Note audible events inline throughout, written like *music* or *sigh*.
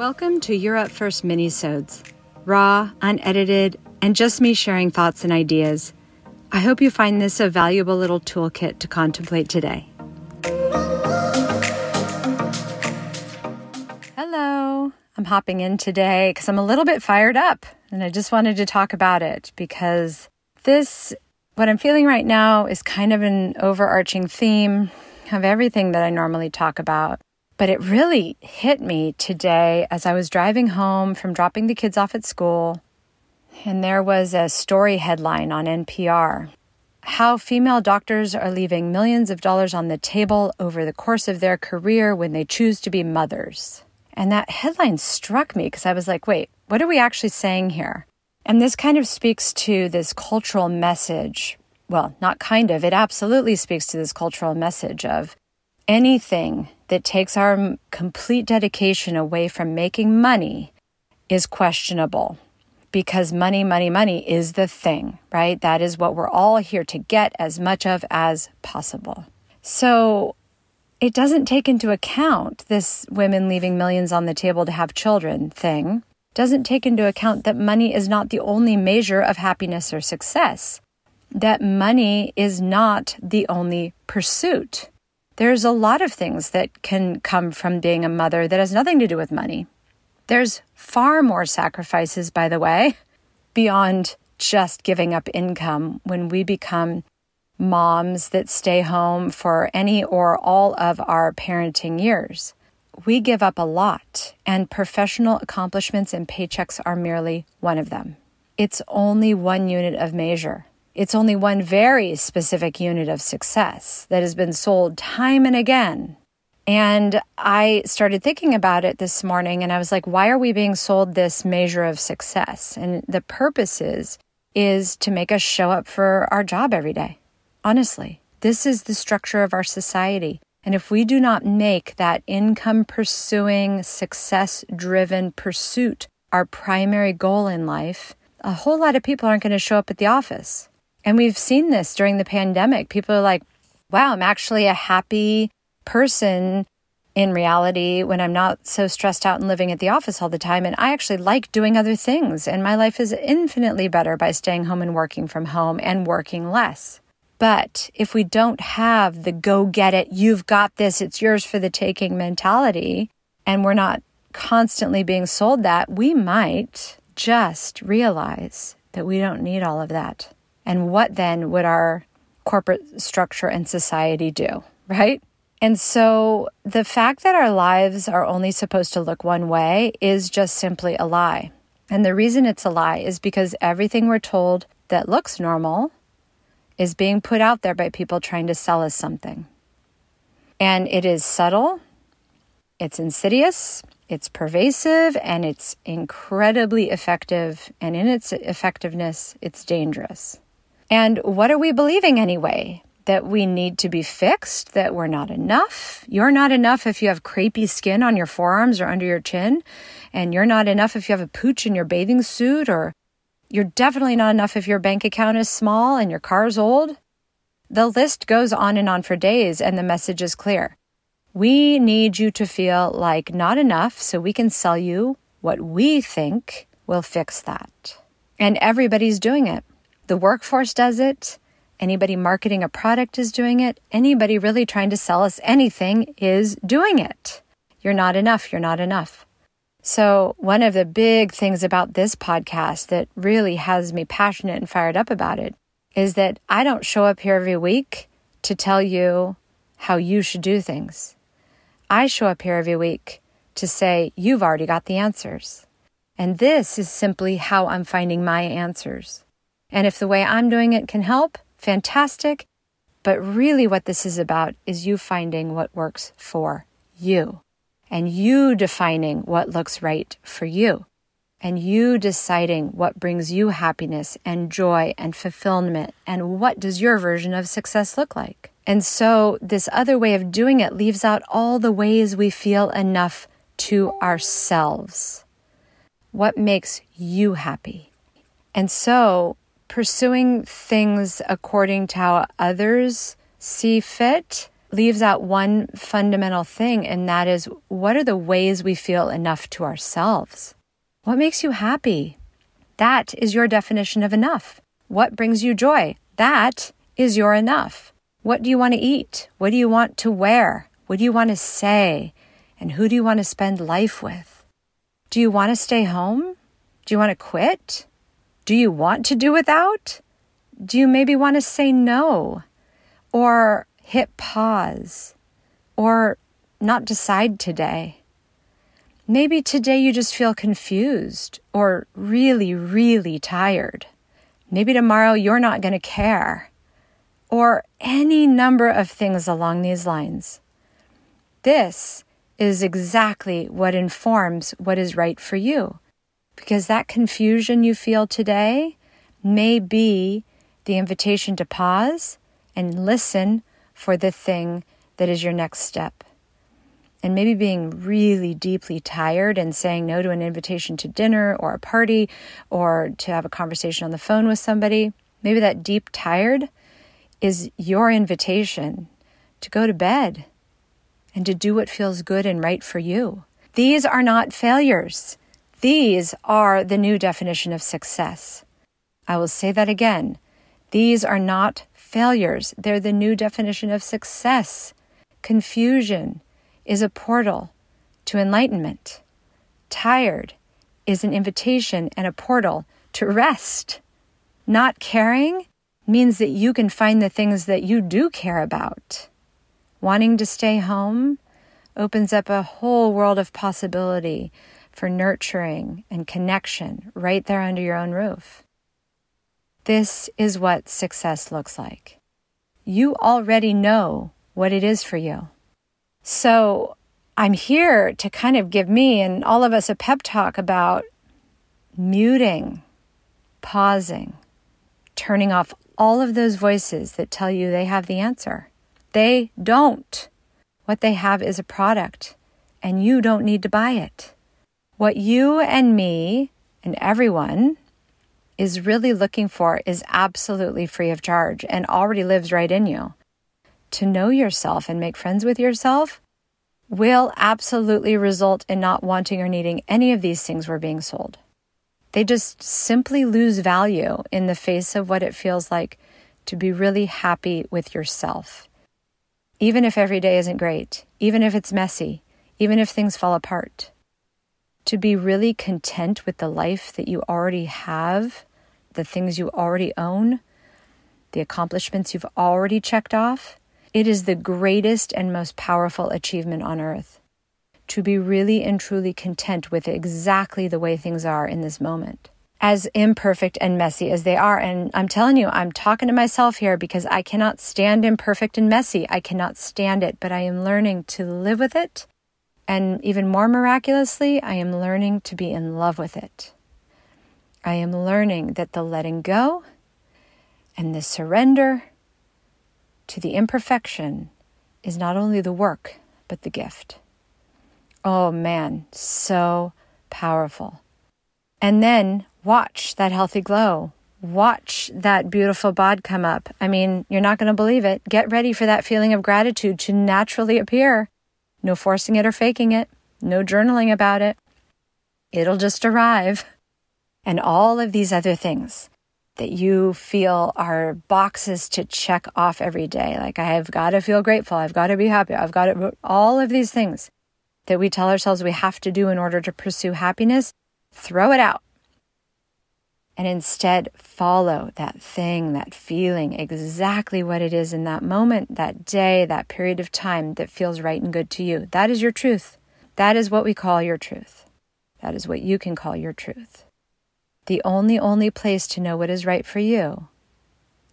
Welcome to Up First Minisodes. Raw, unedited, and just me sharing thoughts and ideas. I hope you find this a valuable little toolkit to contemplate today. Hello. I'm hopping in today because I'm a little bit fired up and I just wanted to talk about it because this, what I'm feeling right now, is kind of an overarching theme of everything that I normally talk about. But it really hit me today as I was driving home from dropping the kids off at school. And there was a story headline on NPR How female doctors are leaving millions of dollars on the table over the course of their career when they choose to be mothers. And that headline struck me because I was like, wait, what are we actually saying here? And this kind of speaks to this cultural message. Well, not kind of, it absolutely speaks to this cultural message of anything that takes our complete dedication away from making money is questionable because money, money, money is the thing, right? That is what we're all here to get as much of as possible. So it doesn't take into account this women leaving millions on the table to have children thing, doesn't take into account that money is not the only measure of happiness or success, that money is not the only pursuit there's a lot of things that can come from being a mother that has nothing to do with money. There's far more sacrifices, by the way, *laughs* beyond just giving up income when we become moms that stay home for any or all of our parenting years. We give up a lot, and professional accomplishments and paychecks are merely one of them. It's only one unit of measure. It's only one very specific unit of success that has been sold time and again. And I started thinking about it this morning and I was like, why are we being sold this measure of success? And the purpose is, is to make us show up for our job every day. Honestly, this is the structure of our society. And if we do not make that income pursuing, success driven pursuit our primary goal in life, a whole lot of people aren't going to show up at the office. And we've seen this during the pandemic. People are like, wow, I'm actually a happy person in reality when I'm not so stressed out and living at the office all the time. And I actually like doing other things. And my life is infinitely better by staying home and working from home and working less. But if we don't have the go get it, you've got this, it's yours for the taking mentality, and we're not constantly being sold that, we might just realize that we don't need all of that. And what then would our corporate structure and society do, right? And so the fact that our lives are only supposed to look one way is just simply a lie. And the reason it's a lie is because everything we're told that looks normal is being put out there by people trying to sell us something. And it is subtle, it's insidious, it's pervasive, and it's incredibly effective. And in its effectiveness, it's dangerous. And what are we believing anyway? That we need to be fixed, that we're not enough. You're not enough if you have crepey skin on your forearms or under your chin. And you're not enough if you have a pooch in your bathing suit, or you're definitely not enough if your bank account is small and your car's old. The list goes on and on for days, and the message is clear. We need you to feel like not enough so we can sell you what we think will fix that. And everybody's doing it. The workforce does it. Anybody marketing a product is doing it. Anybody really trying to sell us anything is doing it. You're not enough. You're not enough. So, one of the big things about this podcast that really has me passionate and fired up about it is that I don't show up here every week to tell you how you should do things. I show up here every week to say, you've already got the answers. And this is simply how I'm finding my answers. And if the way I'm doing it can help, fantastic. But really, what this is about is you finding what works for you and you defining what looks right for you and you deciding what brings you happiness and joy and fulfillment and what does your version of success look like. And so this other way of doing it leaves out all the ways we feel enough to ourselves. What makes you happy? And so pursuing things according to how others see fit leaves out one fundamental thing, and that is what are the ways we feel enough to ourselves? What makes you happy? That is your definition of enough. What brings you joy? That is your enough. What do you want to eat? What do you want to wear? What do you want to say? And who do you want to spend life with? Do you want to stay home? Do you want to quit? Do you want to do without? Do you maybe want to say no? Or hit pause? Or not decide today? Maybe today you just feel confused or really, really tired. Maybe tomorrow you're not going to care. Or any number of things along these lines. This is exactly what informs what is right for you because that confusion you feel today may be the invitation to pause and listen for the thing that is your next step. And maybe being really deeply tired and saying no to an invitation to dinner or a party or to have a conversation on the phone with somebody, maybe that deep tired is your invitation to go to bed and to do what feels good and right for you. These are not failures. These are the new definition of success. I will say that again. These are not failures. They're the new definition of success. Confusion is a portal to enlightenment. Tired is an invitation and a portal to rest. Not caring means that you can find the things that you do care about. Wanting to stay home opens up a whole world of possibility for nurturing and connection right there under your own roof. This is what success looks like. You already know what it is for you. So I'm here to kind of give me and all of us a pep talk about muting, pausing, turning off all of those voices that tell you they have the answer. They don't. What they have is a product, and you don't need to buy it. What you and me and everyone is really looking for is absolutely free of charge and already lives right in you. To know yourself and make friends with yourself will absolutely result in not wanting or needing any of these things we're being sold. They just simply lose value in the face of what it feels like to be really happy with yourself. Even if every day isn't great, even if it's messy, even if things fall apart to be really content with the life that you already have, the things you already own, the accomplishments you've already checked off, it is the greatest and most powerful achievement on earth. To be really and truly content with exactly the way things are in this moment. As imperfect and messy as they are. And I'm telling you, I'm talking to myself here because I cannot stand imperfect and messy. I cannot stand it, but I am learning to live with it and even more miraculously, I am learning to be in love with it. I am learning that the letting go and the surrender to the imperfection is not only the work, but the gift. Oh man, so powerful. And then watch that healthy glow. Watch that beautiful bod come up. I mean, you're not going to believe it. Get ready for that feeling of gratitude to naturally appear. No forcing it or faking it. No journaling about it. It'll just arrive. And all of these other things that you feel are boxes to check off every day. Like, I have got to feel grateful. I've got to be happy. I've got to, all of these things that we tell ourselves we have to do in order to pursue happiness, throw it out and instead follow that thing, that feeling, exactly what it is in that moment, that day, that period of time that feels right and good to you. That is your truth. That is what we call your truth. That is what you can call your truth. The only, only place to know what is right for you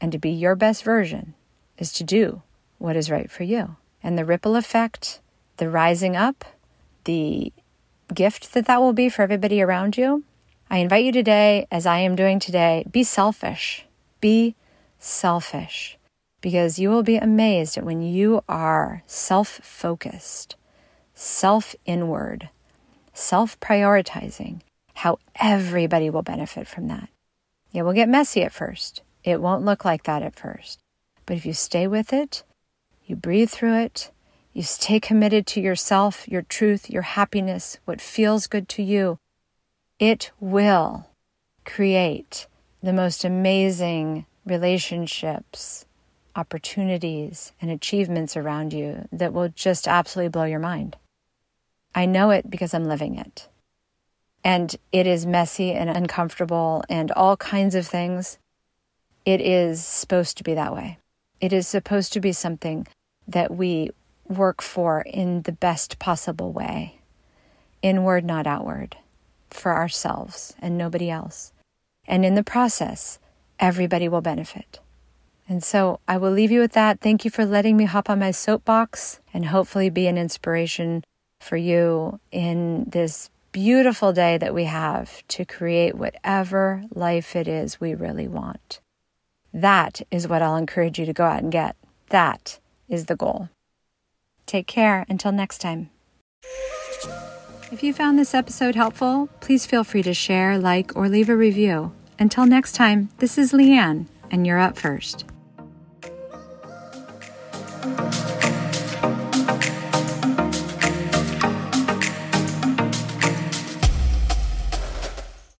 and to be your best version is to do what is right for you. And the ripple effect, the rising up, the gift that that will be for everybody around you I invite you today, as I am doing today, be selfish. Be selfish because you will be amazed at when you are self focused, self inward, self prioritizing, how everybody will benefit from that. It will get messy at first. It won't look like that at first. But if you stay with it, you breathe through it, you stay committed to yourself, your truth, your happiness, what feels good to you, it will create the most amazing relationships, opportunities, and achievements around you that will just absolutely blow your mind. I know it because I'm living it. And it is messy and uncomfortable and all kinds of things. It is supposed to be that way. It is supposed to be something that we work for in the best possible way, inward, not outward, for ourselves and nobody else. And in the process, everybody will benefit. And so I will leave you with that. Thank you for letting me hop on my soapbox and hopefully be an inspiration for you in this beautiful day that we have to create whatever life it is we really want. That is what I'll encourage you to go out and get. That is the goal. Take care until next time. If you found this episode helpful, please feel free to share, like, or leave a review. Until next time, this is Leanne, and you're up first.